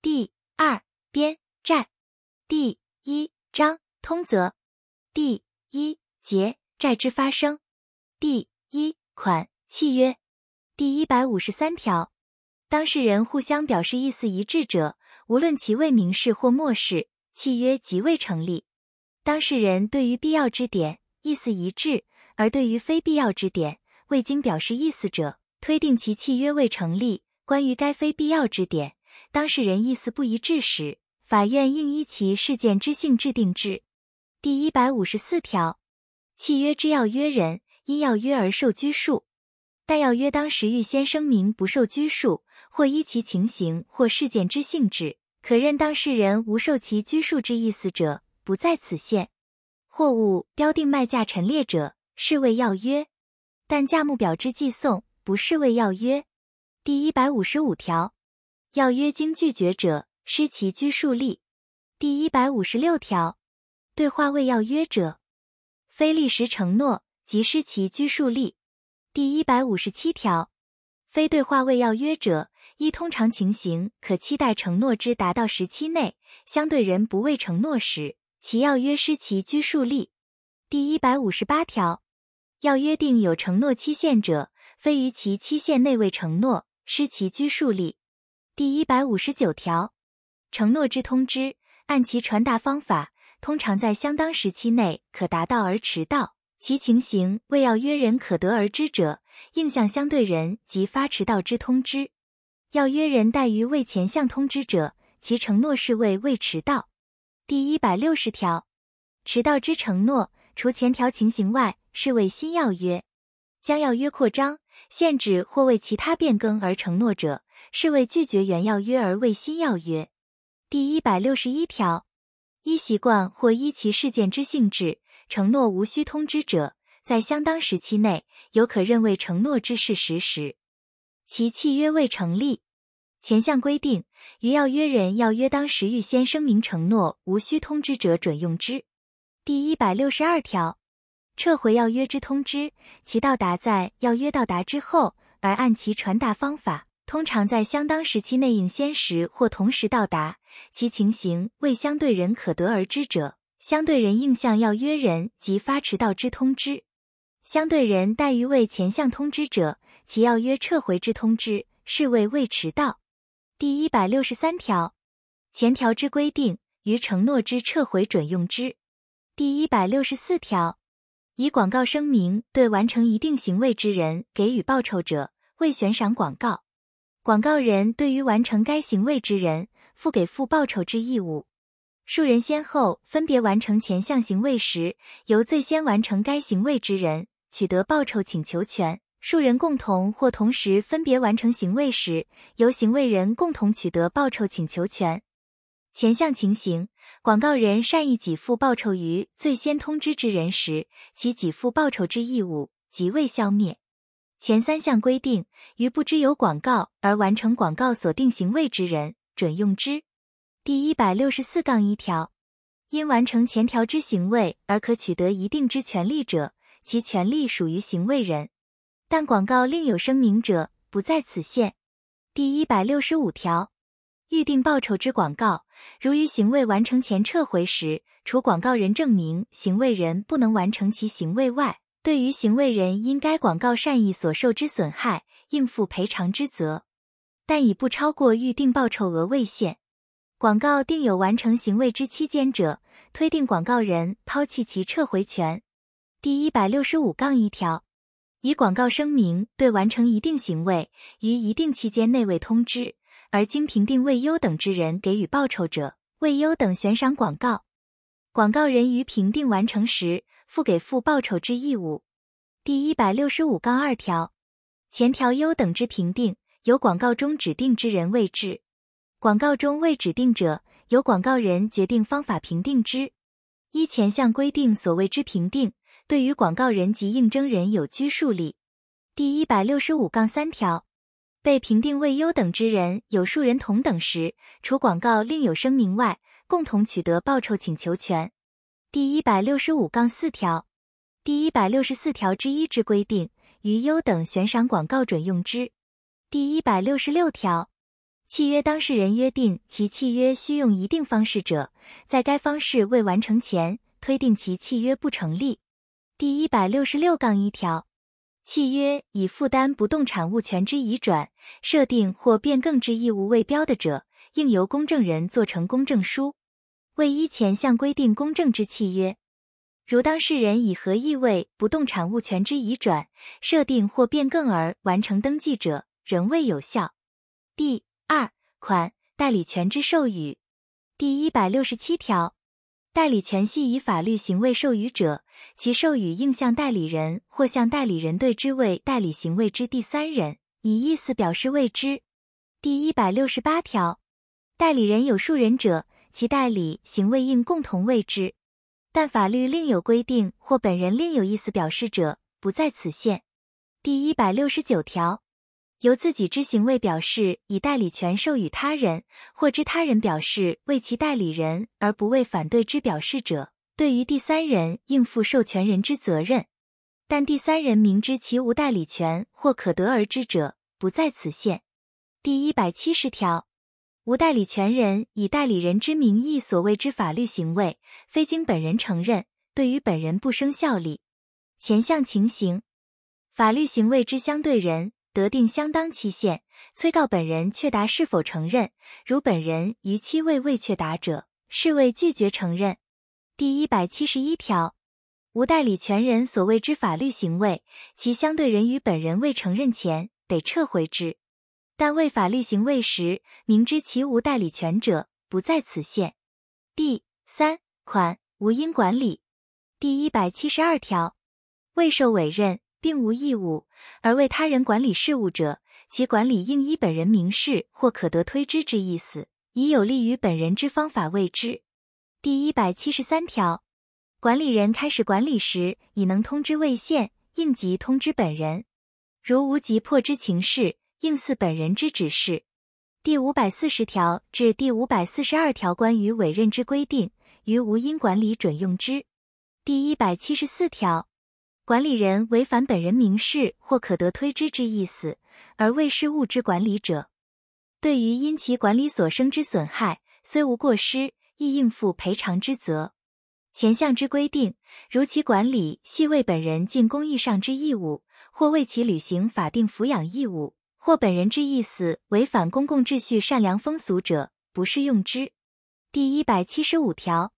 第二编债第一章通则第一节债之发生第一款契约第一百五十三条，当事人互相表示意思一致者，无论其未明示或默示，契约即未成立。当事人对于必要之点意思一致，而对于非必要之点未经表示意思者，推定其契约未成立。关于该非必要之点，当事人意思不一致时，法院应依其事件之性制定制。第一百五十四条，契约之要约人因要约而受拘束，但要约当时预先声明不受拘束，或依其情形或事件之性质，可认当事人无受其拘束之意思者，不在此限。货物标定卖价陈列者，是为要约，但价目表之寄送不是为要约。第一百五十五条，要约经拒绝者，失其拘束力。第一百五十六条，对话未要约者，非立时承诺，即失其拘束力。第一百五十七条，非对话未要约者，依通常情形可期待承诺之达到时期内，相对人不未承诺时，其要约失其拘束力。第一百五十八条，要约定有承诺期限者，非于其期限内未承诺。失其拘束力。第一百五十九条，承诺之通知，按其传达方法，通常在相当时期内可达到而迟到，其情形未要约人可得而知者，应向相对人及发迟到之通知。要约人怠于未前向通知者，其承诺是为未迟到。第一百六十条，迟到之承诺，除前条情形外，是为新要约。将要约扩张。限制或为其他变更而承诺者，是为拒绝原要约而为新要约。第一百六十一条，依习惯或依其事件之性质，承诺无需通知者，在相当时期内，有可认为承诺之事实时，其契约未成立。前项规定，于要约人要约当时预先声明承诺无需通知者，准用之。第一百六十二条。撤回要约之通知，其到达在要约到达之后，而按其传达方法，通常在相当时期内应先时或同时到达，其情形为相对人可得而知者，相对人应向要约人及发迟到之通知。相对人怠于为前项通知者，其要约撤回之通知，是为未迟到。第一百六十三条，前条之规定，于承诺之撤回准用之。第一百六十四条。以广告声明对完成一定行为之人给予报酬者，为悬赏广告。广告人对于完成该行为之人，负给付报酬之义务。数人先后分别完成前项行为时，由最先完成该行为之人取得报酬请求权；数人共同或同时分别完成行为时，由行为人共同取得报酬请求权。前项情形，广告人善意给付报酬于最先通知之人时，其给付报酬之义务即未消灭。前三项规定，于不知有广告而完成广告所定行为之人，准用之。第一百六十四杠一条，因完成前条之行为而可取得一定之权利者，其权利属于行为人，但广告另有声明者，不在此限。第一百六十五条。预定报酬之广告，如于行为完成前撤回时，除广告人证明行为人不能完成其行为外，对于行为人因该广告善意所受之损害，应负赔偿之责，但以不超过预定报酬额为限。广告定有完成行为之期间者，推定广告人抛弃其撤回权。第一百六十五杠一条，以广告声明对完成一定行为于一定期间内未通知。而经评定未优等之人给予报酬者，未优等悬赏广告。广告人于评定完成时，负给付报酬之义务。第一百六十五杠二条，前条优等之评定，由广告中指定之人为之；广告中未指定者，由广告人决定方法评定之。依前项规定所谓之评定，对于广告人及应征人有拘束力。第一百六十五杠三条。被评定为优等之人有数人同等时，除广告另有声明外，共同取得报酬请求权。第一百六十五杠四条，第一百六十四条之一之规定，于优等悬赏广告准用之。第一百六十六条，契约当事人约定其契约需用一定方式者，在该方式未完成前，推定其契约不成立。第一百六十六杠一条，契约以负担不动产物权之移转、设定或变更之义务为标的者，应由公证人做成公证书，为依前项规定公证之契约。如当事人以合意为不动产物权之移转、设定或变更而完成登记者，仍未有效。第二款代理权之授予，第一百六十七条。代理权系以法律行为授予者，其授予应向代理人或向代理人对之为代理行为之第三人，以意思表示为之。第一百六十八条，代理人有数人者，其代理行为应共同为之，但法律另有规定或本人另有意思表示者，不在此限。第一百六十九条。由自己之行为表示以代理权授予他人，或知他人表示为其代理人而不为反对之表示者，对于第三人应负授权人之责任。但第三人明知其无代理权或可得而知者，不在此限。第一百七十条，无代理权人以代理人之名义所谓之法律行为，非经本人承认，对于本人不生效力。前项情形，法律行为之相对人。得定相当期限，催告本人确答是否承认。如本人逾期未未确答者，视为拒绝承认。第一百七十一条，无代理权人所谓之法律行为，其相对人与本人未承认前，得撤回之。但为法律行为时，明知其无代理权者，不在此限。第三款无因管理。第一百七十二条，未受委任。并无义务，而为他人管理事务者，其管理应依本人明示或可得推知之意思，以有利于本人之方法为之。第一百七十三条，管理人开始管理时，已能通知未现，应即通知本人；如无急迫之情事，应似本人之指示。第五百四十条至第五百四十二条关于委任之规定，于无因管理准用之。第一百七十四条。管理人违反本人明示或可得推知之意思，而未失物之管理者，对于因其管理所生之损害，虽无过失，亦应负赔偿之责。前项之规定，如其管理系为本人尽公益上之义务，或为其履行法定抚养义务，或本人之意思违反公共秩序、善良风俗者，不适用之。第一百七十五条。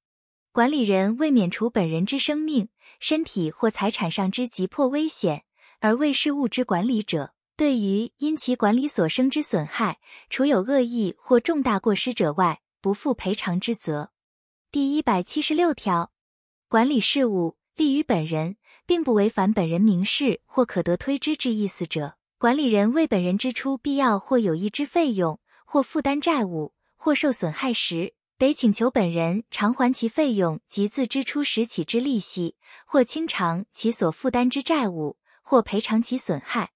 管理人为免除本人之生命、身体或财产上之急迫危险，而为事物之管理者，对于因其管理所生之损害，除有恶意或重大过失者外，不负赔偿之责。第一百七十六条，管理事务利于本人，并不违反本人明示或可得推知之意思者，管理人为本人支出必要或有益之费用，或负担债务，或受损害时。得请求本人偿还其费用及自支出时起之利息，或清偿其所负担之债务，或赔偿其损害。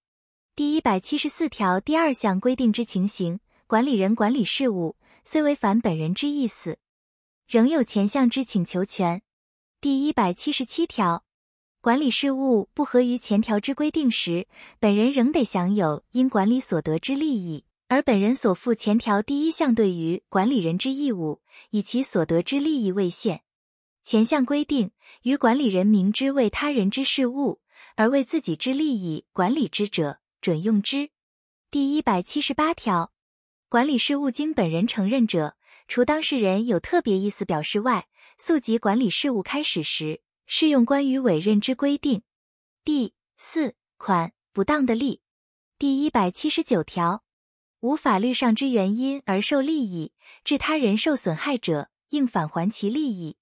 第一百七十四条第二项规定之情形，管理人管理事务虽违反本人之意思，仍有前项之请求权。第一百七十七条，管理事务不合于前条之规定时，本人仍得享有因管理所得之利益。而本人所负前条第一项对于管理人之义务，以其所得之利益为限。前项规定，于管理人明知为他人之事务，而为自己之利益管理之者，准用之。第一百七十八条，管理事务经本人承认者，除当事人有特别意思表示外，溯及管理事务开始时，适用关于委任之规定。第四款不当的利。第一百七十九条。无法律上之原因而受利益，致他人受损害者，应返还其利益；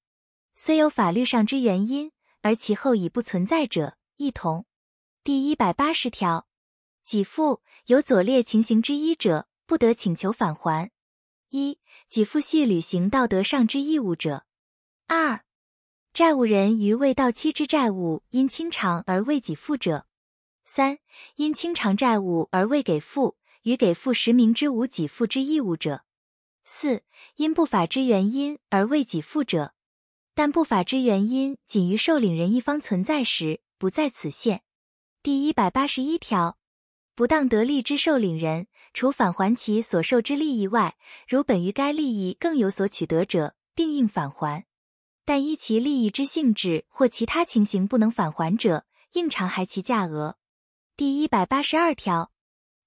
虽有法律上之原因，而其后已不存在者，亦同。第一百八十条，给付有左列情形之一者，不得请求返还：一、给付系履行道德上之义务者；二、债务人于未到期之债务因清偿而未给付者；三、因清偿债务而未给付。与给付实明知无给付之义务者，四因不法之原因而未给付者，但不法之原因仅于受领人一方存在时，不在此限。第一百八十一条，不当得利之受领人，除返还其所受之利益外，如本于该利益更有所取得者，并应返还。但依其利益之性质或其他情形不能返还者，应偿还其价额。第一百八十二条，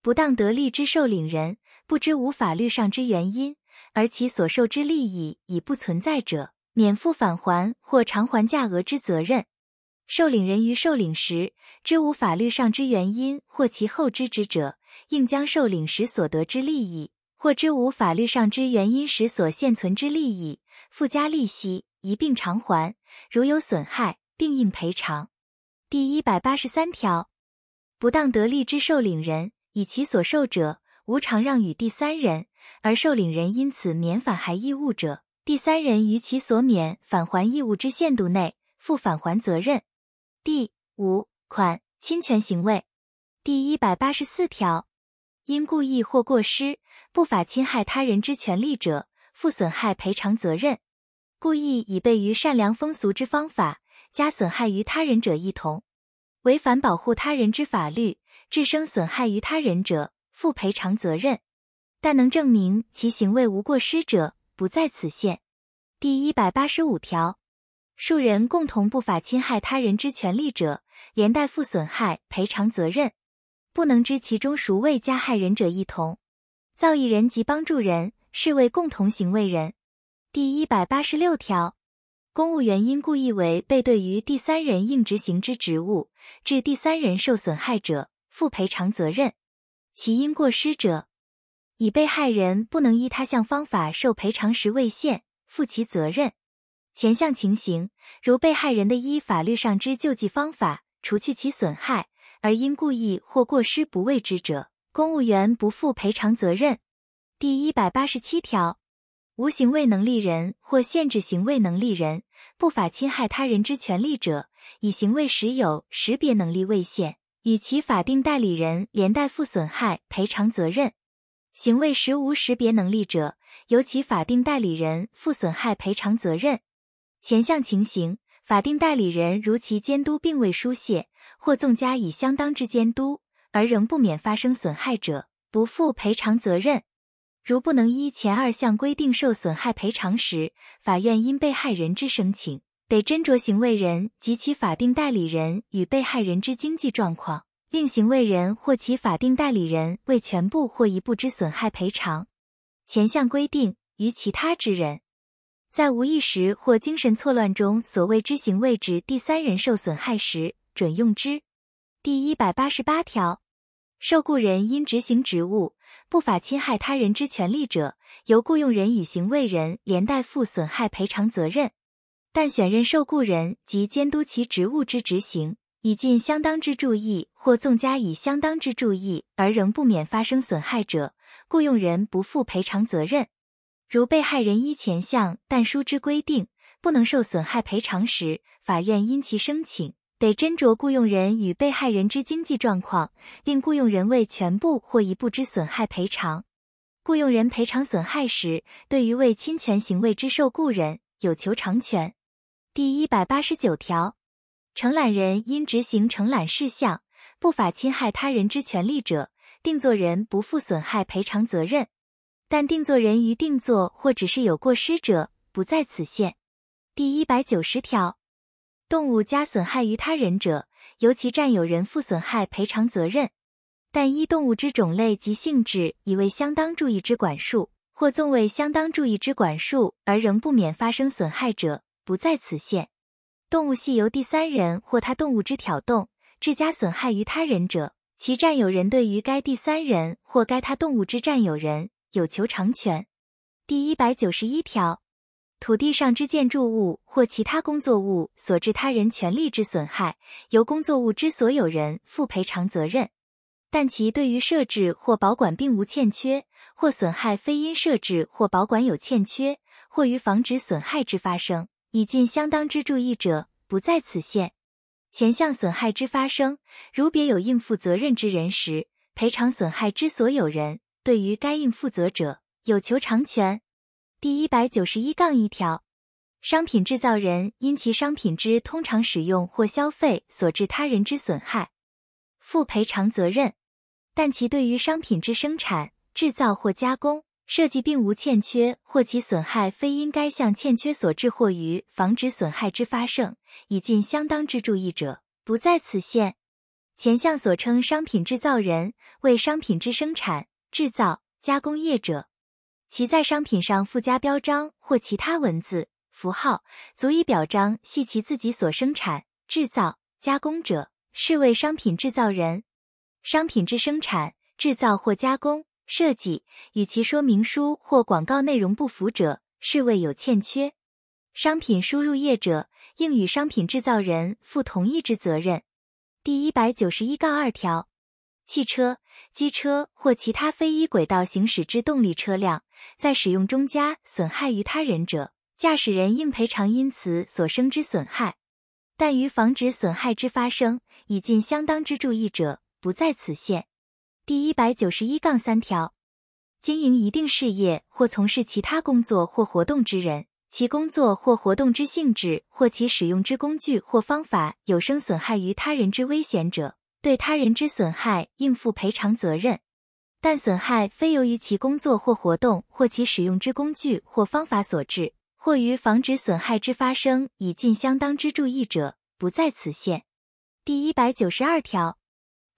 不当得利之受领人不知无法律上之原因，而其所受之利益已不存在者，免负返还或偿还价额之责任。受领人于受领时知无法律上之原因或其后知之者，应将受领时所得之利益，或知无法律上之原因时所现存之利益，附加利息一并偿还。如有损害，并应赔偿。第一百八十三条，不当得利之受领人以其所受者无偿让与第三人，而受领人因此免返还义务者，第三人于其所免返还义务之限度内负返还责任。第五款侵权行为，第一百八十四条，因故意或过失不法侵害他人之权利者，负损害赔偿责任。故意以悖于善良风俗之方法，加损害于他人者一同，违反保护他人之法律，致生损害于他人者，负赔偿责任。但能证明其行为无过失者，不在此限。第一百八十五条。数人共同不法侵害他人之权利者，连带负损害赔偿责任。不能知其中孰为加害人者一同。造诣人及帮助人视为共同行为人。第一百八十六条，公务员因故意违背对于第三人应执行之职务，致第三人受损害者，负赔偿责任。其因过失者，以被害人不能依他项方法受赔偿时未限，负其责任。前项情形，如被害人的依法律上之救济方法除去其损害，而因故意或过失不为之者，公务员不负赔偿责任。第一百八十七条，无行为能力人或限制行为能力人不法侵害他人之权利者，以行为时有识别能力未现，与其法定代理人连带负损害赔偿责任。行为时无识别能力者，由其法定代理人负损害赔偿责任。前项情形，法定代理人如其监督并未疏泄，或纵加以相当之监督，而仍不免发生损害者，不负赔偿责任。如不能依前二项规定受损害赔偿时，法院因被害人之申请，得斟酌行为人及其法定代理人与被害人之经济状况，令行为人或其法定代理人为全部或一部之损害赔偿。前项规定于其他之人。在无意识或精神错乱中所谓之行为致第三人受损害时，准用之。第一百八十八条，受雇人因执行职务不法侵害他人之权利者，由雇用人与行为人连带负损害赔偿责任。但选任受雇人及监督其职务之执行，以尽相当之注意或纵加以相当之注意而仍不免发生损害者，雇用人不负赔偿责任。如被害人依前项但书之规定不能受损害赔偿时，法院因其申请，得斟酌雇用人与被害人之经济状况，令雇佣人为全部或一部之损害赔偿。雇用人赔偿损害时，对于为侵权行为之受雇人有求偿权。第一百八十九条，承揽人因执行承揽事项不法侵害他人之权利者，定作人不负损害赔偿责任。但定作人于定作或只是有过失者，不在此限。第一百九十条，动物加损害于他人者，由其占有人负损害赔偿责任。但依动物之种类及性质，以为相当注意之管束，或纵未相当注意之管束而仍不免发生损害者，不在此限。动物系由第三人或他动物之挑动，致加损害于他人者，其占有人对于该第三人或该他动物之占有人。有求偿权。第一百九十一条，土地上之建筑物或其他工作物所致他人权利之损害，由工作物之所有人负赔偿责任。但其对于设置或保管并无欠缺，或损害非因设置或保管有欠缺，或于防止损害之发生，以尽相当之注意者，不在此限。前项损害之发生，如别有应负责任之人时，赔偿损害之所有人。对于该应负责者有求偿权。第一百九十一杠一条，商品制造人因其商品之通常使用或消费所致他人之损害，负赔偿责任；但其对于商品之生产制造或加工、设计并无欠缺，或其损害非因该项欠缺所致，或于防止损害之发生，已尽相当之注意者，不在此限。前项所称商品制造人，为商品之生产、制造、加工业者，其在商品上附加标章或其他文字、符号，足以表彰系其自己所生产、制造、加工者，是为商品制造人。商品之生产、制造或加工。设计与其说明书或广告内容不符者，视为有欠缺。商品输入业者应与商品制造人负同一之责任。第一百九十一杠二条，汽车、机车或其他非依轨道行驶之动力车辆，在使用中加损害于他人者，驾驶人应赔偿因此所生之损害，但于防止损害之发生，已尽相当之注意者，不在此限。第一百九十一杠三条，经营一定事业或从事其他工作或活动之人，其工作或活动之性质或其使用之工具或方法有生损害于他人之危险者，对他人之损害应负赔偿责任。但损害非由于其工作或活动或其使用之工具或方法所致，或于防止损害之发生已尽相当之注意者，不在此限。第一百九十二条。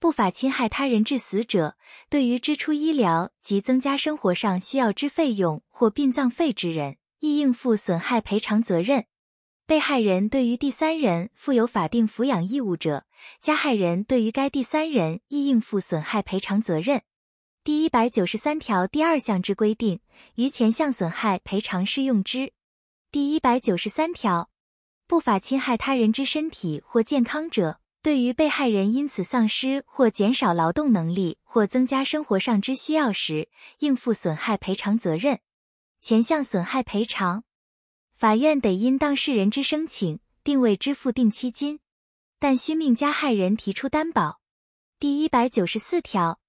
不法侵害他人致死者，对于支出医疗及增加生活上需要之费用或殡葬费之人，亦应负损害赔偿责任。被害人对于第三人负有法定抚养义务者，加害人对于该第三人亦应负损害赔偿责任。第一百九十三条第二项之规定，于前项损害赔偿适用之。第一百九十三条，不法侵害他人之身体或健康者。对于被害人因此丧失或减少劳动能力或增加生活上之需要时，应负损害赔偿责任。前项损害赔偿，法院得因当事人之申请，定为支付定期金，但需命加害人提出担保。第一百九十四条，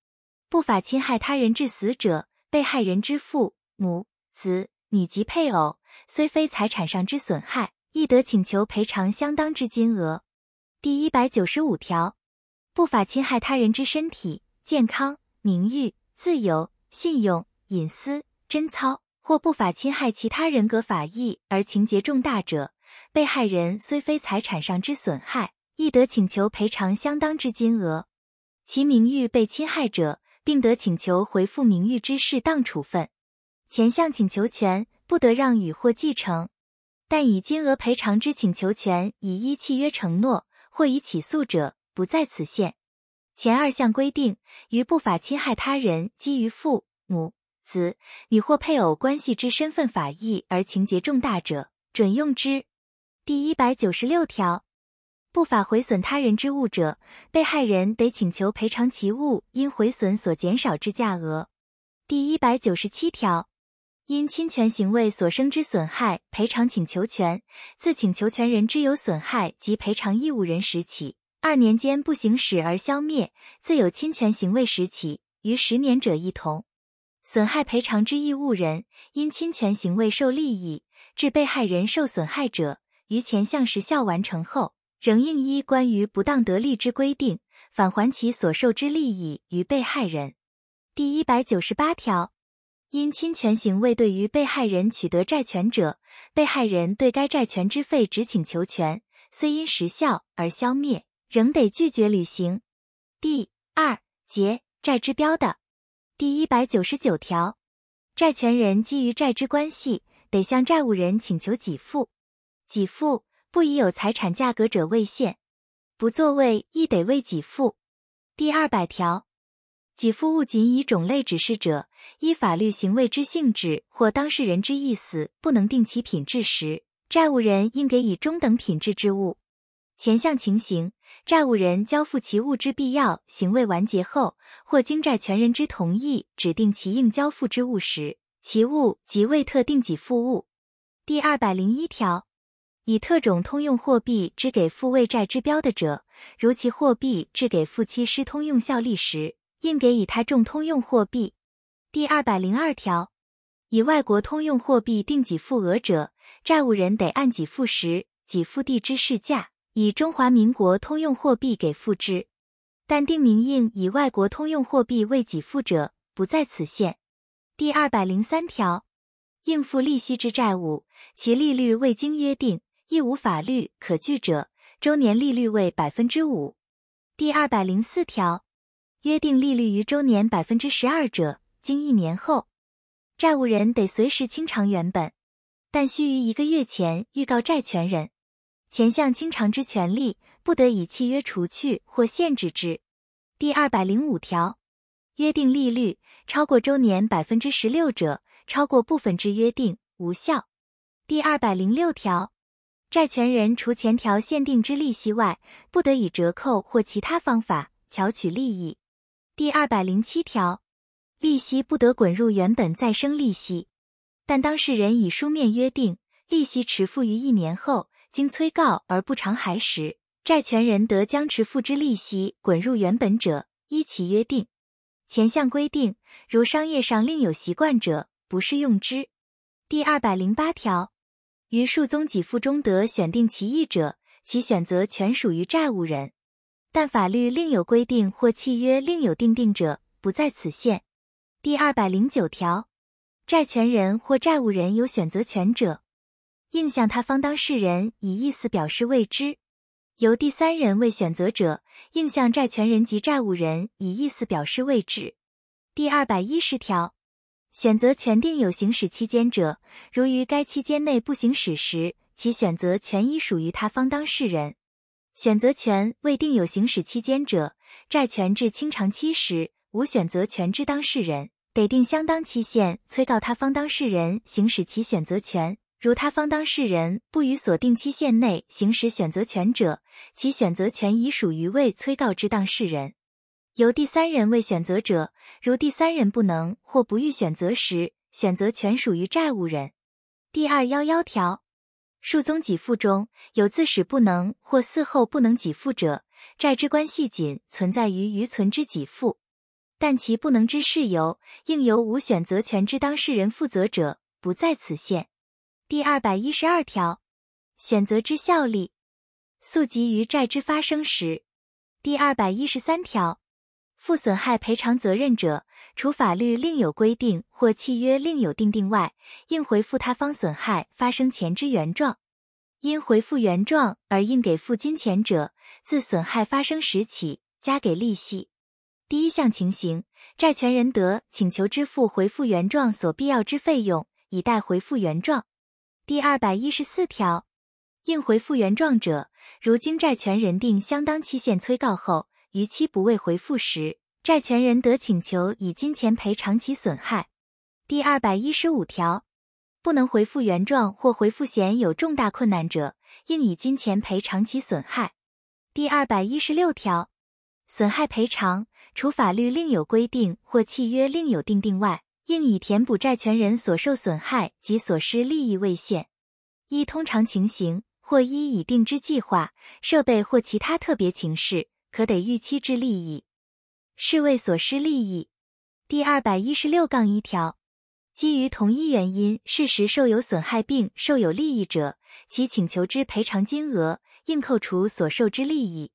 不法侵害他人致死者，被害人之父母、子女及配偶，虽非财产上之损害，亦得请求赔偿相当之金额。第一百九十五条，不法侵害他人之身体、健康、名誉、自由、信用、隐私、贞操，或不法侵害其他人格法益而情节重大者，被害人虽非财产上之损害，亦得请求赔偿相当之金额。其名誉被侵害者，并得请求回复名誉之适当处分。前项请求权不得让与或继承，但以金额赔偿之请求权，以依契约承诺。或已起诉者不在此限。前二项规定，于不法侵害他人基于父母、子女或配偶关系之身份法益而情节重大者，准用之。第一百九十六条，不法毁损他人之物者，被害人得请求赔偿其物因毁损所减少之价额。第一百九十七条。因侵权行为所生之损害赔偿请求权，自请求权人之有损害及赔偿义务人时起，二年间不行使而消灭；自有侵权行为时起，于十年者一同。损害赔偿之义务人，因侵权行为受利益，致被害人受损害者，于前项时效完成后，仍应依关于不当得利之规定，返还其所受之利益于被害人。第一百九十八条。因侵权行为对于被害人取得债权者，被害人对该债权之废止请求权，虽因时效而消灭，仍得拒绝履行。第二节债之标的第一百九十九条，债权人基于债之关系，得向债务人请求给付，给付不以有财产价格者为限，不作为亦得为给付。第二百条。给付物仅以种类指示者，依法律行为之性质或当事人之意思，不能定其品质时，债务人应给以中等品质之物。前项情形，债务人交付其物之必要行为完结后，或经债权人之同意指定其应交付之物时，其物即为特定给付物。第二百零一条，以特种通用货币之给付为债之标的者，如其货币支给付期失通用效力时。应给以他众通用货币。第二百零二条，以外国通用货币定给付额者，债务人得按给付时给付地之市价，以中华民国通用货币给付之。但定明应以外国通用货币为给付者，不在此限。第二百零三条，应付利息之债务，其利率未经约定，亦无法律可据者，周年利率为百分之五。第二百零四条，约定利率于周年百分之十二者，经一年后，债务人得随时清偿原本，但须于一个月前预告债权人。前项清偿之权利，不得以契约除去或限制之。第二百零五条，约定利率超过周年百分之十六者，超过部分之约定，无效。第二百零六条，债权人除前条限定之利息外，不得以折扣或其他方法巧取利益。第二百零七条，利息不得滚入原本再生利息，但当事人已书面约定，利息迟付于一年后。经催告而不偿还时，债权人得将迟付之利息滚入原本者，依其约定。前项规定，如商业上另有习惯者，不适用之。第二百零八条，于数宗给付中得选定其一者，其选择权属于债务人；但法律另有规定或契约另有定定者，不在此限。第二百零九条，债权人或债务人有选择权者。应向他方当事人以意思表示未知；由第三人为选择者，应向债权人及债务人以意思表示未知。第二百一十条，选择权定有行使期间者，如于该期间内不行使时，其选择权已属于他方当事人；选择权未定有行使期间者，债权至清偿期时，无选择权之当事人。得定相当期限，催告他方当事人行使其选择权。如他方当事人不于所定期限内行使选择权者，其选择权已属于未催告之当事人；由第三人为选择者，如第三人不能或不欲选择时，选择权属于债务人。第二幺幺条，数宗给付中有自始不能或嗣后不能给付者，债之关系仅存在于余存之给付，但其不能之事由，应由无选择权之当事人负责者，不在此限。第二百一十二条，选择之效力，溯及于债之发生时。第二百一十三条，负损害赔偿责任者，除法律另有规定或契约另有定定外，应回复他方损害发生前之原状。因回复原状而应给付金钱者，自损害发生时起加给利息。第一项情形，债权人得请求支付回复原状所必要之费用，以待回复原状。第二百一十四条，应回复原状者，如经债权人定相当期限催告后，逾期不未回复时，债权人得请求以金钱赔偿其损害。第二百一十五条，不能回复原状或回复前有重大困难者，应以金钱赔偿其损害。第二百一十六条，损害赔偿，除法律另有规定或契约另有定定外。应以填补债权人所受损害及所失利益为限。一通常情形，或一已定之计划、设备或其他特别情事，可得预期之利益，是为所失利益。第二百一十六杠一条，基于同一原因事实受有损害并受有利益者，其请求之赔偿金额应扣除所受之利益。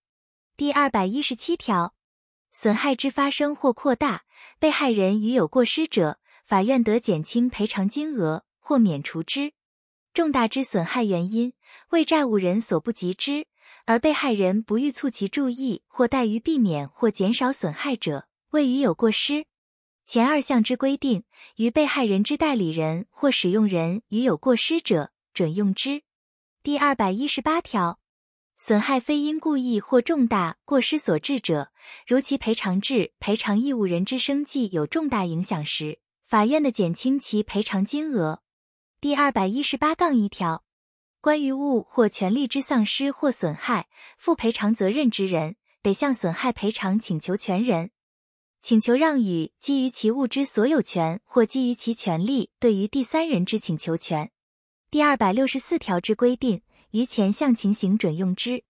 第二百一十七条，损害之发生或扩大，被害人与有过失者。法院得减轻赔偿金额或免除之。重大之损害原因为债务人所不及之，而被害人不欲促其注意或怠于避免或减少损害者，未予有过失。前二项之规定，于被害人之代理人或使用人予有过失者，准用之。第二百一十八条，损害非因故意或重大过失所致者，如其赔偿至赔偿义务人之生计有重大影响时。法院的减轻其赔偿金额。第二百一十八杠一条，关于物或权利之丧失或损害，负赔偿责任之人，得向损害赔偿请求权人请求让与基于其物之所有权或基于其权利对于第三人之请求权。第二百六十四条之规定，于前项情形准用之。